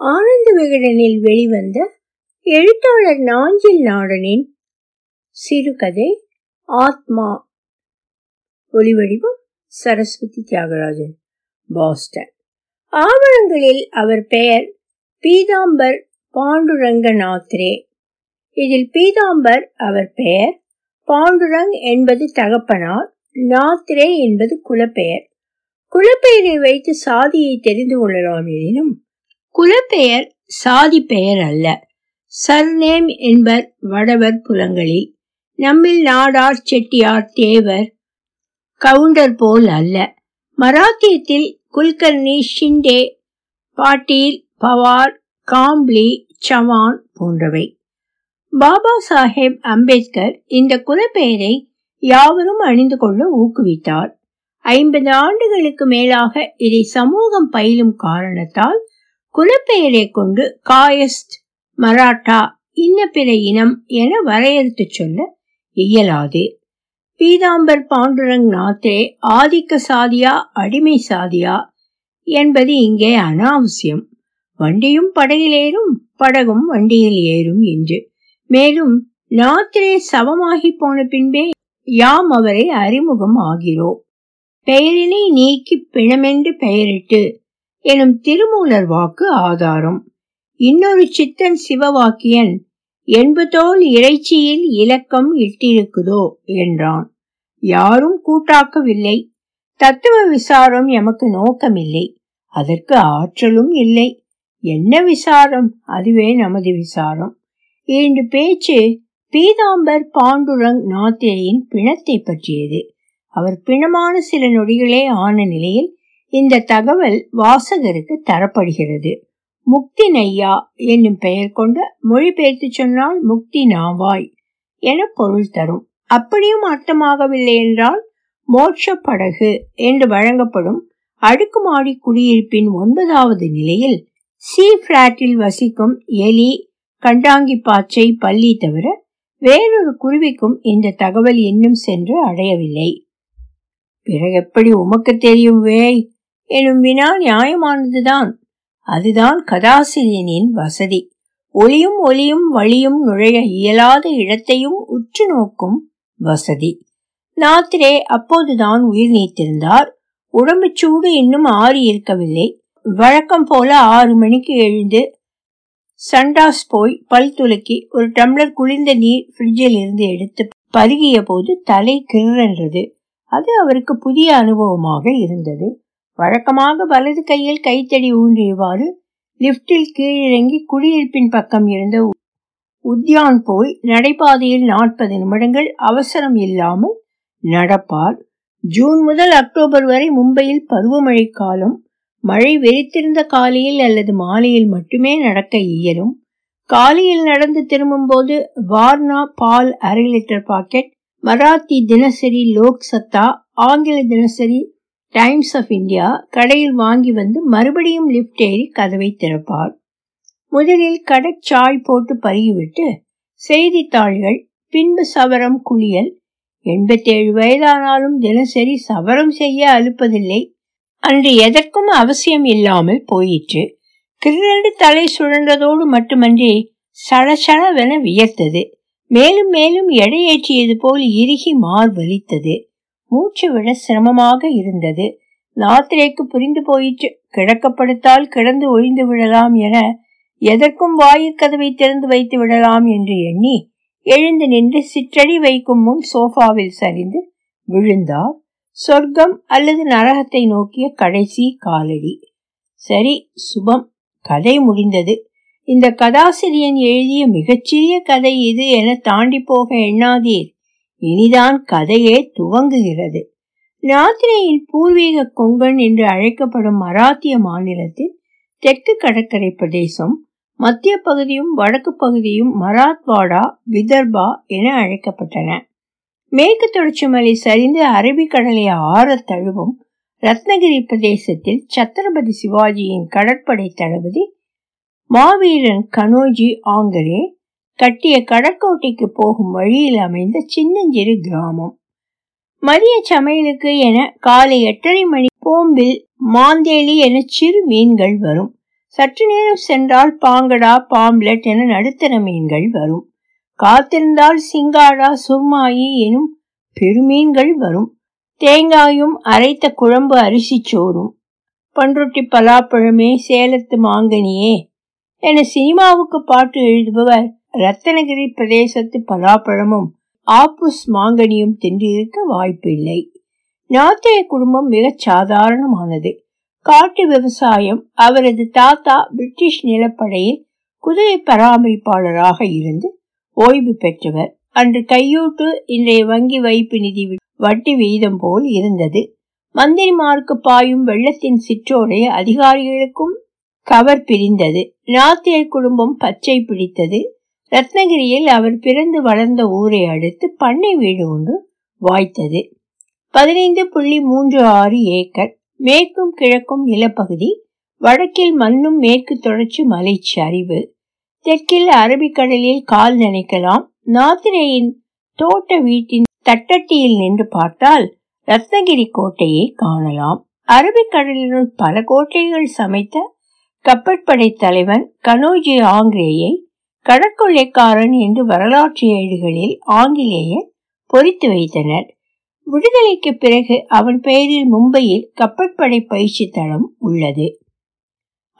ஆனந்த விகடனில் வெளிவந்த எழுத்தாளர் நாஞ்சில் நாடனின் சிறுகதை ஆத்மா. ஒளிவடிவம் சரஸ்வதி தியாகராஜன் பாஸ்டன். ஆவணங்களில் அவர் பெயர் பீதாம்பர் பாண்டுரங்கநாத்ரே. இதில் பீதாம்பர் அவர் பெயர் பாண்டுரங் என்பது தகப்பனார் நாத்ரே என்பது குலப்பெயர். குலப்பெயரை வைத்து சாதியை தெரிந்து கொள்ளலாம் எனினும் குலப்பெயர் சாதி பெயர் அல்ல. சர்நேம் என்பர் வடவர் புலங்களில். நம்மில் நாடார் செட்டியார் தேவர் கவுண்டர் போல் அல்ல. மராத்தியத்தில் குல்கர்னி ஷிண்டே பாட்டீல் பவார் காம்ப்ளி சவான் போன்றவை. பாபா சாஹேப் அம்பேத்கர் இந்த குலப்பெயரை யாவரும் அணிந்து கொள்ள ஊக்குவித்தார். ஐம்பது ஆண்டுகளுக்கு மேலாக இதை சமூகம் பயிலும் காரணத்தால் குலப்பெயரை கொண்டு காயஸ்ட் மராட்டா இன்ன பிற இனம் என வரையறுத்து சொல்ல இயலாது. பீதாம்பர் பாண்டுரங் நாத்தே ஆதிக்க சாதியா அடிமை சாதியா என்பது இங்கே அனாவசியம். வண்டியும் படகில் ஏறும் படகும் வண்டியில் ஏறும் என்று. மேலும் நாத்திரே சவமாகி போன பின்பே யாம் அவரை அறிமுகம் ஆகிறோம். பெயரினை நீக்கி பிணமென்று பெயரிட்டு எனும் திருமூலர் வாக்கு ஆதாரம். இன்னொரு சித்தன் சிவவாக்கியன் என்பதோல் இறைச்சியில் இலக்கம் இட்டிருக்குதோ? என்றான். யாரும் கூட்டாக்கவில்லை. தத்துவ விசாரம் எமக்கு நோக்கமில்லை. அதற்கு ஆற்றலும் இல்லை. என்ன விசாரம்? அதுவே நமது விசாரம். இரண்டு பேச்சு பீதாம்பர் பாண்டுரங் நாத்திரையின் பிணத்தை பற்றியது. அவர் பிணமான சில நொடிகளே ஆன நிலையில் இந்த தகவல் வாசகருக்கு தரப்படுகிறது. முக்தி நையா என்னும் பெயர் கொண்ட மொழிபெயர்த்து சொன்னால் முக்தி நாவாய் என பொருள் தரும். அப்படியும் அர்த்தமாகவில்லை என்றால் மோட்ச படகு என்று வழங்கப்படும் அடுக்குமாடி குடியிருப்பின் ஒன்பதாவது நிலையில் சி பிளாட்டில் வசிக்கும் எலி கண்டாங்கி பாச்சை பள்ளி தவிர வேறொரு குருவிக்கும் இந்த தகவல் இன்னும் சென்று அடையவில்லை. பிறகு எப்படி உமக்கு தெரியும் வேய்? எனும் வினா நியாயமானதுதான். அதுதான் கதாசிரியனின் வசதி. ஒளியும் ஒளியும் வழியும் நுழைய இயலாத இடத்தையும் உற்று நோக்கும் வசதி. நாத்திரே அப்போதுதான் உயிர் நீத்திருந்தார். உடம்பு சூடு இன்னும் ஆறி இருக்கவில்லை. வழக்கம் போல ஆறு மணிக்கு எழுந்து சண்டாஸ் போய் பல் துலக்கி ஒரு டம்ளர் குளிர்ந்த நீர் ஃப்ரிட்ஜில் இருந்து எடுத்து பருகிய போது தலை கிரன்றது அது அவருக்கு புதிய அனுபவமாக இருந்தது. வழக்கமாக வலது கையில் கைத்தடி ஊன்றியவாறு லிப்டில் கீழிறங்கி குடியிருப்பின் பக்கம் இருந்த உத்யான் போய் நடைபாதையில் நாற்பது நிமிடங்கள் அவசரம் இல்லாமல் நடப்பார். ஜூன் முதல் அக்டோபர் வரை மும்பையில் பருவமழை காலம் மழை வெறித்திருந்த காலையில் அல்லது மாலையில் மட்டுமே நடக்க இயலும். காலையில் நடந்து திரும்பும் போது வார்னா பால் அரை லிட்டர் பாக்கெட் மராத்தி தினசரி லோக் சத்தா ஆங்கில தினசரி டைம்ஸ் ஆஃப் இந்தியா கடையில் வாங்கி வந்து மறுபடியும் லிப்ட் ஏறி கதவை திறப்பார் முதலில் கடைச்சாய் போட்டு பருகிவிட்டு செய்தித்தாள்கள் பின்பு சவரம் குளியல் எண்பத்தேழு வயதானாலும் தினசரி சவரம் செய்ய அழுப்பதில்லை அன்று எதற்கும் அவசியம் இல்லாமல் போயிற்று. கிரண்டு தலை சுழன்றதோடு மட்டுமன்றி சளசளவென வியர்த்தது. மேலும் மேலும் எடையேற்றியது போல் இறுகி மார் வலித்தது மூச்சு விட சிரமமாக இருந்தது. நாத்திரைக்கு புரிந்து போயிற்று. கிடக்கப்படுத்தால் கிடந்து ஒழிந்து விடலாம் என எதற்கும் வாயிற்கதவை திறந்து வைத்து விடலாம் என்று எண்ணி எழுந்து நின்று சிற்றடி வைக்கும் முன் சோஃபாவில் சரிந்து விழுந்தார். சொர்க்கம் அல்லது நரகத்தை நோக்கிய கடைசி காலடி. சரி சுபம். கதை முடிந்தது. இந்த கதாசிரியன் எழுதிய மிகச்சிறிய கதை இது என தாண்டி போக எண்ணாதீர். இனிதான் கதையே துவங்குகிறது. நாத்திரையின் பூர்வீக கொங்கன் என்று அழைக்கப்படும் மராத்திய மாநிலத்தில் தெற்கு கடற்கரை பிரதேசம் மத்திய பகுதியும் வடக்கு பகுதியும் மராத்வாடா விதர்பா என அழைக்கப்பட்டன. மேற்கு தொடர்ச்சி மலை சரிந்து அரபிக்கடலை ஆற தழுவும் ரத்னகிரி பிரதேசத்தில் சத்ரபதி சிவாஜியின் கடற்படை தளபதி மாவீரன் கனோஜி ஆங்கரே கட்டிய கடற்கோட்டைக்கு போகும் வழியில் அமைந்த சின்னஞ்சிறு கிராமம். மதிய சமையலுக்கு என காலை எட்டரை மணி போம்பில் மாந்தேலி என சிறு மீன்கள் வரும். சற்று நேரம் சென்றால் பாங்கடா பாம்லெட் என நடுத்தர மீன்கள் வரும். காத்திருந்தால் சிங்காடா சுர்மாயி எனும் பெருமீன்கள் வரும். தேங்காயும் அரைத்த குழம்பு அரிசி சோறும். பன்ருட்டி பலாப்பழமே சேலத்து மாங்கனியே என சினிமாவுக்கு பாட்டு எழுதுபவர் ரத்தனகிரி பிரதேசத்து பலாப்பழமும் ஆப்புஸ் மாங்கனியும் தின்றிருக்க வாய்ப்பு இல்லை நாத்தைய குடும்பம் மிகச் சாதாரணமானது. காட்டு விவசாயம் அவரது தாத்தா பிரிட்டிஷ் நிலப்படையில் குதிரை பராமரிப்பாளராக இருந்து ஓய்வு பெற்றவர். அன்று கையூட்டு இன்றைய வங்கி வைப்பு நிதி வட்டி வீதம் போல் இருந்தது. மந்திரிமாருக்கு பாயும் வெள்ளத்தின் சிற்றோரை அதிகாரிகளுக்கும் கவர் பிரிந்தது. நாத்திய குடும்பம் பச்சை பிடித்தது. ரத்னகிரியில் அவர் பிறந்து வளர்ந்த ஊரை அடுத்து பண்ணை வீடு ஒன்று வாய்த்தது. பதினைந்து புள்ளி மூன்று ஆறு ஏக்கர் மேற்கும் கிழக்கும் நிலப்பகுதி வடக்கில் மண்ணும் மேற்கு தொடர்ச்சி மலைச்சரிவு தெற்கில் அரபிக்கடலில் கால் நினைக்கலாம். நாத்திரையின் தோட்ட வீட்டின் தட்டட்டியில் நின்று பார்த்தால் ரத்னகிரி கோட்டையை காணலாம். அரபிக்கடலினுள் பல கோட்டைகள் சமைத்த கப்பற்படை தலைவன் கனோஜி ஆங்கிரேயை கடற்கொள்ளைக்காரன் என்று வரலாற்று ஏடுகளில் ஆங்கிலேயர் பொறித்து வைத்தனர். விடுதலைக்கு பிறகு அவன் பெயரில் மும்பையில் கப்பற்படை பயிற்சி தளம் உள்ளது.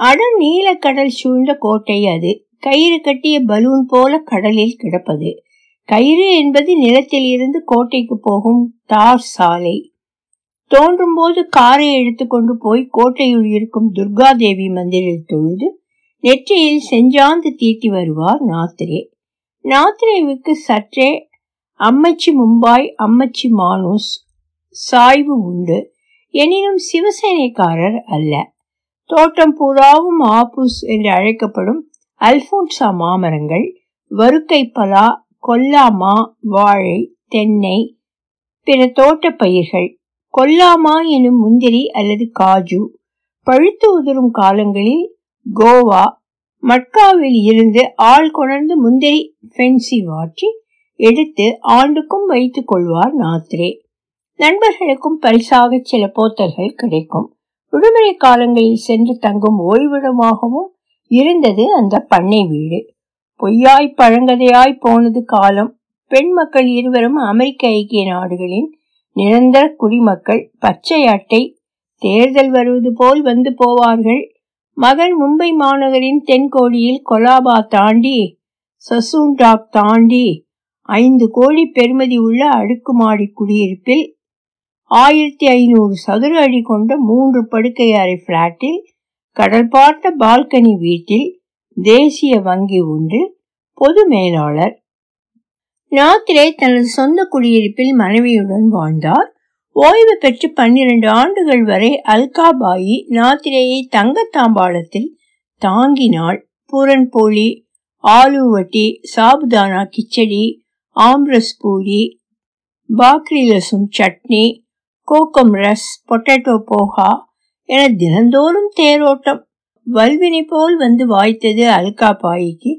அடர் நீலக்கடல் சூழ்ந்த கோட்டை அது. கயிறு கட்டிய பலூன் போல கடலில் கிடப்பது. கயிறு என்பது நிலத்தில் இருந்து கோட்டைக்கு போகும் தார் சாலை. தோன்றும் போது காரை எடுத்துக்கொண்டு போய் கோட்டையுள் இருக்கும் துர்கா தேவி மந்திரில் தொழுது நெற்றியில் செஞ்சாந்து தீட்டி வருவார் நாத்திரே. நாத்திரேவுக்கு சற்றே அம்மச்சி மும்பாய் அம்மச்சி மானூஸ் சாய்வு உண்டு. எனினும் சிவசேனைக்காரர் அல்ல. தோட்டம் பூராவும் ஆபூஸ் என்று அழைக்கப்படும் அல்போன்சா மாமரங்கள் வருக்கை பலா கொல்லாமா வாழை தென்னை பிற தோட்ட பயிர்கள் கொல்லாமா எனும் முந்திரி அல்லது காஜு பழுத்து உதிரும் காலங்களில் கோவா மட்காவில் இருந்து ஆள் கொணர்ந்து முந்திரி ஃபென்சி வாற்றி எடுத்து ஆண்டுக்கும் வைத்துக் கொள்வார் நாத்ரே. நண்பர்களுக்கும் பரிசாக சில போத்தல்கள் கிடைக்கும். விடுமுறை காலங்களில் சென்று தங்கும் ஓய்விடமாகவும் இருந்தது அந்த பண்ணை வீடு. பொய்யாய் பழங்கதையாய் போனது காலம். பெண் மக்கள் இருவரும் அமெரிக்க ஐக்கிய நாடுகளின் நிரந்தர குடிமக்கள். பச்சை அட்டை தேர்தல் வருவது போல் வந்து போவார்கள். மகன் மும்பை மாநகரின் தென்கோடியில் கொலாபா தாண்டி சசூண்டாக் தாண்டி ஐந்து கோடி பெருமதி உள்ள அடுக்குமாடி குடியிருப்பில் ஆயிரத்தி ஐநூறு சதுர அடி கொண்ட மூன்று படுக்கை அறை பிளாட்டில் கடல் பார்த்த பால்கனி வீட்டில் தேசிய வங்கி ஒன்று பொது மேலாளர். நாத்திரே தனது சொந்த குடியிருப்பில் மனைவியுடன் வாழ்ந்தார். ஓய்வு பெற்று பன்னிரண்டு ஆண்டுகள் வரை அல்காபாயி நாத்திரேயை தங்கத்தாம்பாளத்தில் தாங்கினாள். பூரன்போலி ஆலுவட்டி சாபுதானா கிச்சடி ஆம்ரஸ் பூரி பாக்ரி லசும் சட்னி கோகம் ரஸ் பொட்டேட்டோ போஹா என தினந்தோறும் தேரோட்டம். வல்வினை போல் வந்து வாய்த்தது அல்காபாயிக்கு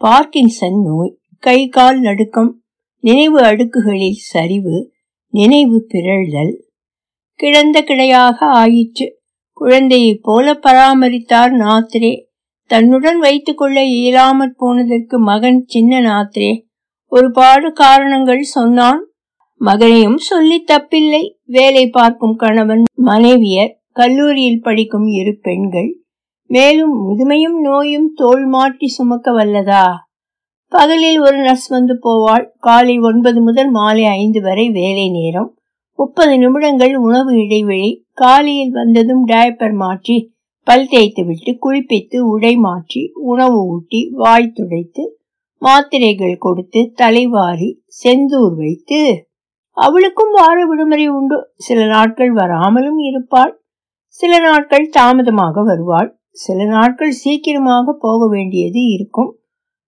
பார்க்கின்சன் நோய் கை கால் நடுக்கம் நினைவு அடுக்குகளில் சரிவு நினைவு பிறழ்தல். கிடந்த கிடையாக ஆயிற்று. குழந்தையைப் போல பராமரித்தார் நாத்ரே. தன்னுடன் வைத்துக் கொள்ள இயலாமற் போனதற்கு மகன் சின்ன நாத்ரே ஒருபாடு காரணங்கள் சொன்னான். மகனையும் சொல்லி தப்பில்லை. வேலை பார்க்கும் கணவன் மனைவியர் கல்லூரியில் படிக்கும் இரு பெண்கள். மேலும் முதுமையும் நோயும் தோல் மாட்டி சுமக்க வல்லதா பகலில் ஒரு நர்ஸ் வந்து போவாள். காலை ஒன்பது முதல் மாலை ஐந்து வரை வேலை நேரம். முப்பது நிமிடங்கள் உணவு இடைவெளி. காலையில் வந்ததும் டயப்பர் மாற்றி பல் தேய்த்து விட்டு குளிப்பித்து உடை மாற்றி உணவு ஊட்டி வாய் துடைத்து மாத்திரைகள் கொடுத்து தலைவாரி செந்தூர் வைத்து. அவளுக்கும் வார விடுமுறை உண்டு. சில நாட்கள் வராமலும் இருப்பாள். சில நாட்கள் தாமதமாக வருவாள். சில நாட்கள் சீக்கிரமாக போக வேண்டியது இருக்கும்.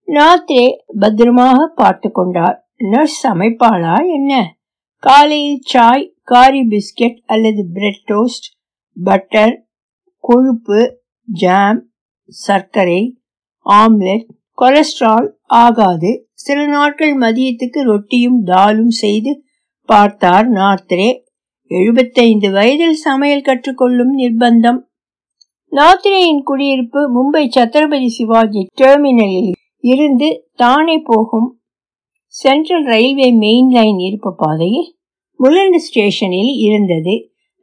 ராத்திரே பத்திரமாக பார்த்து கொண்டார் நர்ஸ் அமைப்பாளா என்ன? காலையில் சாய் காரி பிஸ்கெட் அல்லது பிரெட் டோஸ்ட் பட்டர் கொழுப்பு ஜாம் சர்க்கரை ஆம்லெட் கொலஸ்ட்ரால் ஆகாது. சில நாட்கள் மதியத்துக்கு ரொட்டியும் தாலும் செய்து பார்த்தார் நாத்ரே எழுபத்தைந்து வயதில் சமையல் கற்றுக்கொள்ளும் நிர்பந்தம். நாத்ரேயின் குடியிருப்பு மும்பை சத்ரபதி சிவாஜி டெர்மினலில் இருந்து தானே போகும் சென்ட்ரல் ரயில்வே மெயின் லைன் இருப்பு பாதையில் முலண்டு ஸ்டேஷனில் இருந்தது.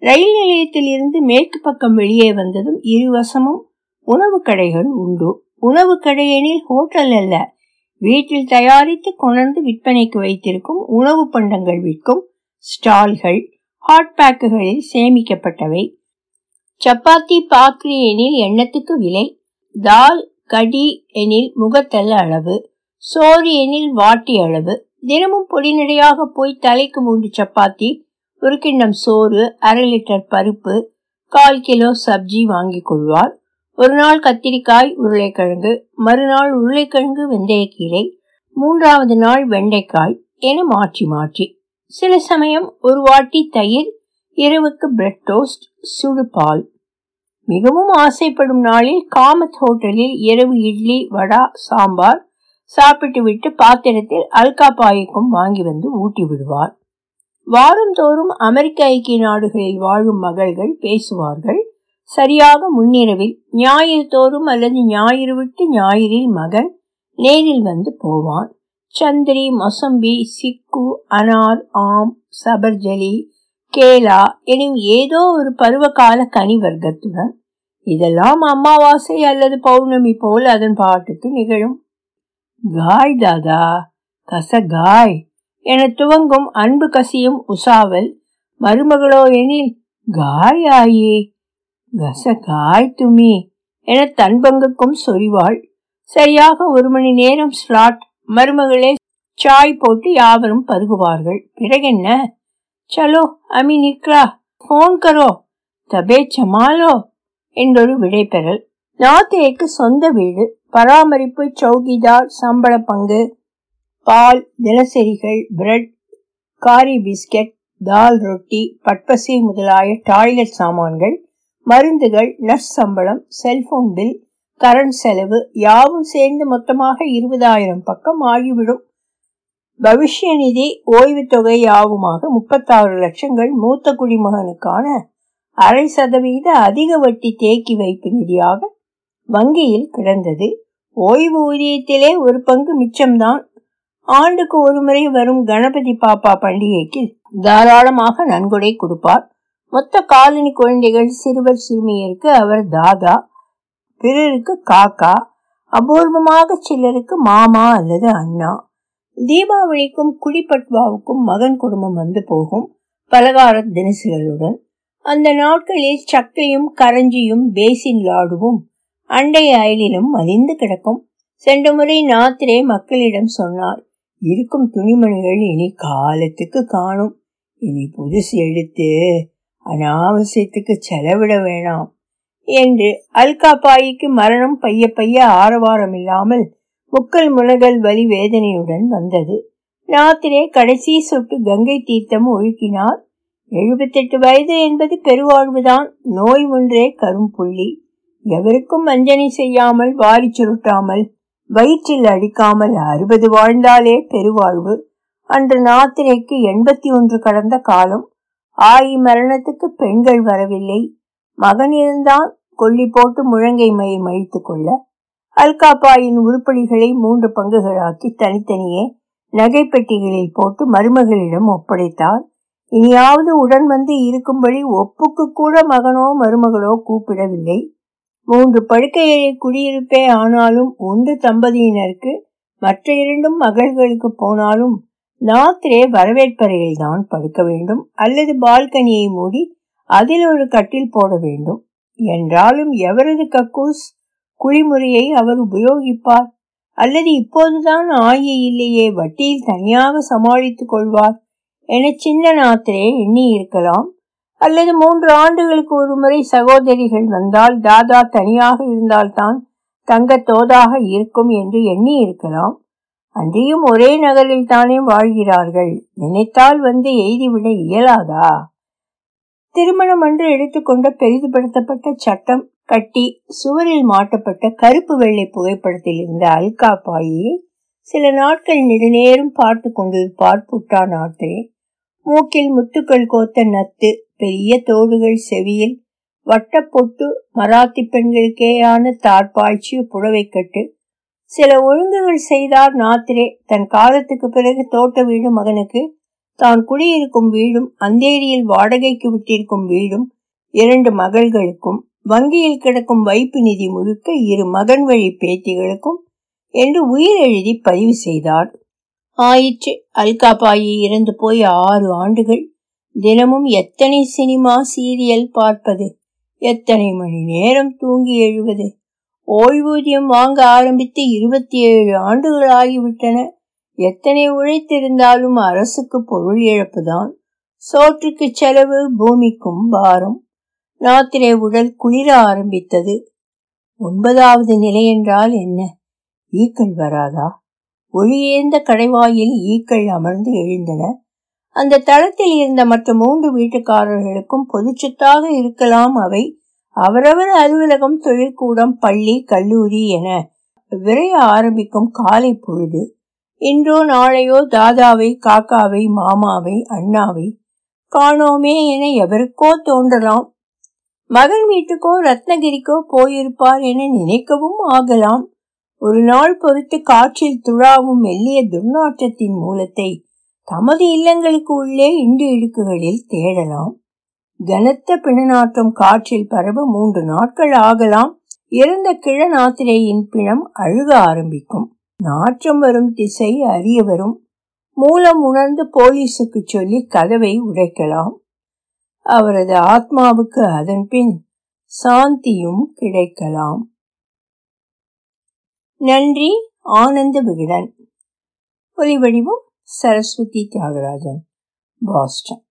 ரயில் நிலையத்தில் இருந்து மேற்கு பக்கம் வெளியே வந்ததும் இருவசமும் உணவு கடைகள் உண்டு. உணவு கடையெனில் ஹோட்டல் அல்ல. வீட்டில் தயாரித்து கொணர்ந்து விற்பனைக்கு வைத்திருக்கும் உணவு பண்டங்கள் விற்கும் ஸ்டால்கள் ஹாட் பேக்குகளில் சேமிக்கப்பட்டவை. சப்பாத்தி பாக்ரி எனில் எண்ணத்துக்கு விலை தால் கடி எனில் முகத்தல் அளவு சோறு எனில் வாட்டி அளவு தினமும் பொடிநடையாக போய் தலைக்கு மூன்று சப்பாத்தி ஒரு கிண்ணம் சோறு அரை லிட்டர் பருப்பு கால் கிலோ சப்ஜி வாங்கிக் கொள்வார் ஒரு நாள் கத்திரிக்காய் உருளைக்கிழங்கு மறுநாள் உருளைக்கிழங்கு வெந்தயக்கீரை மூன்றாவது நாள் வெண்டைக்காய் என மாற்றி மாற்றி. சில சமயம் ஒரு வாட்டி தயிர் இரவுக்கு பிரெட் டோஸ்ட் சுடு பால் மிகவும் ஆசைப்படும் நாளில் காமத் ஹோட்டலில் இரவு இட்லி வடா சாம்பார் சாப்பிட்டு விட்டு பாத்திரத்தில் அல்கா பாய்க்கும் வாங்கி வந்து ஊட்டி விடுவார். வாரந்தோறும் அமெரிக்க ஐக்கிய நாடுகளில் வாழும் மகள்கள் பேசுவார்கள். சரியாக முன்னிரவில் ஞாயிறு தோறும் அல்லது ஞாயிறு விட்டு ஞாயிறில் மகன் நேரில் வந்து போவான். சந்திரி மொசம்பி சிக்கு அனார் ஆம் சபர்ஜலி கேலா எனும் ஏதோ ஒரு பருவகால கனி வர்க்கத்துடன் இதெல்லாம் அமாவாசை அல்லது பௌர்ணமி போல் அதன் பாட்டுக்கு நிகழும். காய் தாதா கச காய் என துவங்கும் அன்பு கசியும் உசாவல் மருமகளோ எனில் காய் ஆயே கச காய் துமி என தன் பங்குக்கும் சொரிவாள் சரியாக ஒரு மணி நேரம் ஸ்லாட் மருமகளே சாய் போட்டு யாவரும் பருகுவார்கள். பிறகென்ன சலோ அமி நிக்ரா போன் கரோ தபே சமாலோ என்றொரு விடைபெறல். நாத்தேக்கு சொந்த வீடு பராமரிப்பு சௌகிதார் சம்பள பங்கு பால் தினசரிகள் பிரெட் காரி பிஸ்கெட் தால் ரொட்டி பட்பசி முதலாய டாய்லெட் சாமான்கள் மருந்துகள் நர்ஸ் சம்பளம் செல்போன் பில் கரண்ட் செலவு யாவும் சேர்ந்து மொத்தமாக இருபதாயிரம் பக்கம் ஆகிவிடும். பவிஷ்ய நிதி ஓய்வு தொகை யாவுமாக முப்பத்தாறு லட்சங்கள் மூத்த குடிமகனுக்கான அரை சதவீத அதிக வட்டி தேக்கி வைப்பு நிதியாக வங்கியில் கிடந்தது. ஓய்வு ஊதியத்திலே ஒரு பங்கு மிச்சம்தான். ஆண்டுக்கு ஒரு முறை வரும் கணபதி பாப்பா பண்டிகைக்கு தாராளமாக நன்கொடை கொடுப்பார். மொத்த காலனி குழந்தைகள் சிறுவர் சிறுமியருக்கு அவர் தாதா பிறருக்கு காக்கா அபூர்வமாக சிலருக்கு மாமா அல்லது அண்ணா. தீபாவளிக்கும் குடிப்பட்வாவுக்கும் மகன் குடும்பம் வந்து போகும். பலகார தினசுகளுடன் அந்த நாட்களில் சக்கையும் கரஞ்சியும் பேசின் லாடுவும் அண்டை அயலிலும் மலிந்து கிடக்கும். சென்ற முறை நாத்திரே மக்களிடம் சொன்னார் இருக்கும் துணிமணிகள் இனி காலத்துக்கு காணும். இனி புதுசு எடுத்து அனாவசியத்துக்கு செலவிட வேணாம் என்று அல்காபாய்க்கு மரணம் பைய பைய ஆரவாரம் இல்லாமல் முக்கல் முனகல் வலி வேதனையுடன் வந்தது. நாத்திரே கடைசி சொட்டு கங்கை தீர்த்தம் ஒழுக்கினார். எழுபத்தெட்டு வயது என்பது பெருவாழ்வுதான். நோய் ஒன்றே கரும்புள்ளி. எவருக்கும் வஞ்சனை செய்யாமல் வாரி சுருட்டாமல் வயிற்றில் அடிக்காமல் அறுபது வாழ்ந்தாலே பெருவாழ்வு. அன்று நாத்திரைக்கு எண்பத்தி ஒன்று கடந்த காலம். ஆயி மரணத்துக்கு பெண்கள் வரவில்லை. மகன் இருந்தான் கொல்லி போட்டு முழங்கை மையை மழித்துக் கொள்ள. அல்காப்பாயின் உருப்படிகளை மூன்று பங்குகளாக்கி தனித்தனியே நகைப்பெட்டிகளில் போட்டு மருமகளிடம் ஒப்படைத்தார். இனியாவது உடன் வந்து இருக்கும்படி ஒப்புக்கு கூட மகனோ மருமகளோ கூப்பிடவில்லை. மூன்று படுக்கையறை குடியிருப்பே ஆனாலும் ஒன்று தம்பதியினருக்கு மற்ற இரண்டும் மகள்களுக்கு போனாலும் நாத்திரே வரவேற்பறையில் தான் படுக்க வேண்டும். அல்லது பால்கனியை மூடி அதில் ஒரு கட்டில் போட வேண்டும். என்றாலும் எவரது கக்கூஸ் குழிமுறையை அவர் உபயோகிப்பார்? அல்லது இப்போதுதான் ஆயி இல்லையே வட்டியில் தனியாக சமாளித்துக் கொள்வார்? என சின்ன நாத்திரே எண்ணி இருக்கலாம் அல்லது மூன்று ஆண்டுகளுக்கு ஒரு முறை சகோதரிகள் வந்தால் தாதா தனியாக இருந்தால்தான் தங்க தோதாக இருக்கும் என்று எண்ணி இருக்கலாம் அன்றியும் ஒரே நகரில் தானே வாழ்கிறார்கள். நினைத்தால் வந்து எய்திவிட இயலாதா? திருமணம் அன்று எடுத்துக்கொண்ட பெரிதுபடுத்தப்பட்ட சட்டம் கட்டி சுவரில் மாட்டப்பட்ட கருப்பு வெள்ளை புகைப்படத்தில் இருந்த அல்கா பாயை சில நாட்கள் நெடுநேரம் பார்த்து கொண்டிருப்பார் புட்டா நாத்திரே மூக்கில் முத்துக்கள் கோத்த நத்து பெரிய தோடுகள் செவியில் வட்டப்பொட்டு மராத்தி பெண்களுக்கேயான தார்பாய்ச்சிய புடவை கட்டு. சில ஒழுங்குகள் செய்தார் நாத்திரே தன் காலத்துக்கு பிறகு தோட்ட வீடு மகனுக்கு. தான் குடியிருக்கும் வீடும் அந்தேரியில் வாடகைக்கு விட்டிருக்கும் வீடும் இரண்டு மகள்களுக்கும். வங்கியில் கிடக்கும் வைப்பு நிதி முழுக்க இரு மகன் வழி பேத்திகளுக்கும் என்று உயிர் எழுதி பதிவு செய்தார். ஆயிற்று. அல்காபாயி இறந்து போய் ஆறு ஆண்டுகள். தினமும் எத்தனை சினிமா சீரியல் பார்ப்பது? எத்தனை மணி நேரம் தூங்கி எழுவது? ஓய்வூதியம் வாங்க ஆரம்பித்து இருபத்தி ஏழு ஆண்டுகள் ஆகிவிட்டன. எத்தனை உழைத்திருந்தாலும் அரசுக்கு பொருள் இழப்புதான். சோற்றுக்கு செலவு பூமிக்கும் பாரம். நாத்திரை உடல் குளிர ஆரம்பித்தது. ஒன்பதாவது நிலை என்றால் என்ன? ஈக்கள் வராதா? ஒளியேந்த கடைவாயில் ஈக்கள் அமர்ந்து எழுந்தன. அந்த தளத்தில் இருந்த மற்ற மூன்று வீட்டுக்காரர்களுக்கும் பொதுச்சொத்தாக இருக்கலாம் அவை அவரவர் அலுவலகம் தொழிற்கூடம் பள்ளி கல்லூரி என விரைய ஆரம்பிக்கும் காலை பொழுது இன்றோ நாளையோ தாதாவை காக்காவை மாமாவை அண்ணாவை காணோமே என எவருக்கோ தோன்றலாம். மகன் வீட்டுக்கோ ரத்னகிரிக்கோ போயிருப்பார் என நினைக்கவும் ஆகலாம். ஒரு நாள் பொறுத்து காற்றில் துழாவும் மெல்லிய துர்நாற்றத்தின் மூலத்தை தமது இல்லங்களுக்கு உள்ளே இண்டு இடுக்குகளில் தேடலாம். கனத்த பிணநாற்றம் காற்றில் பரவ மூன்று நாட்கள் ஆகலாம். இறந்த கிழநாத்திரையின் பிணம் அழுக ஆரம்பிக்கும். நாற்றம் வரும் திசை அறிய வரும். மூலம் உணர்ந்து போலீஸுக்கு சொல்லி கதவை உடைக்கலாம். அவரது ஆத்மாவுக்கு அதன் பின் சாந்தியும் கிடைக்கலாம். நன்றி ஆனந்த விகடன். ஒலிவடிவம் சரஸ்வதி தியாகராஜன் பாஸ்டன்.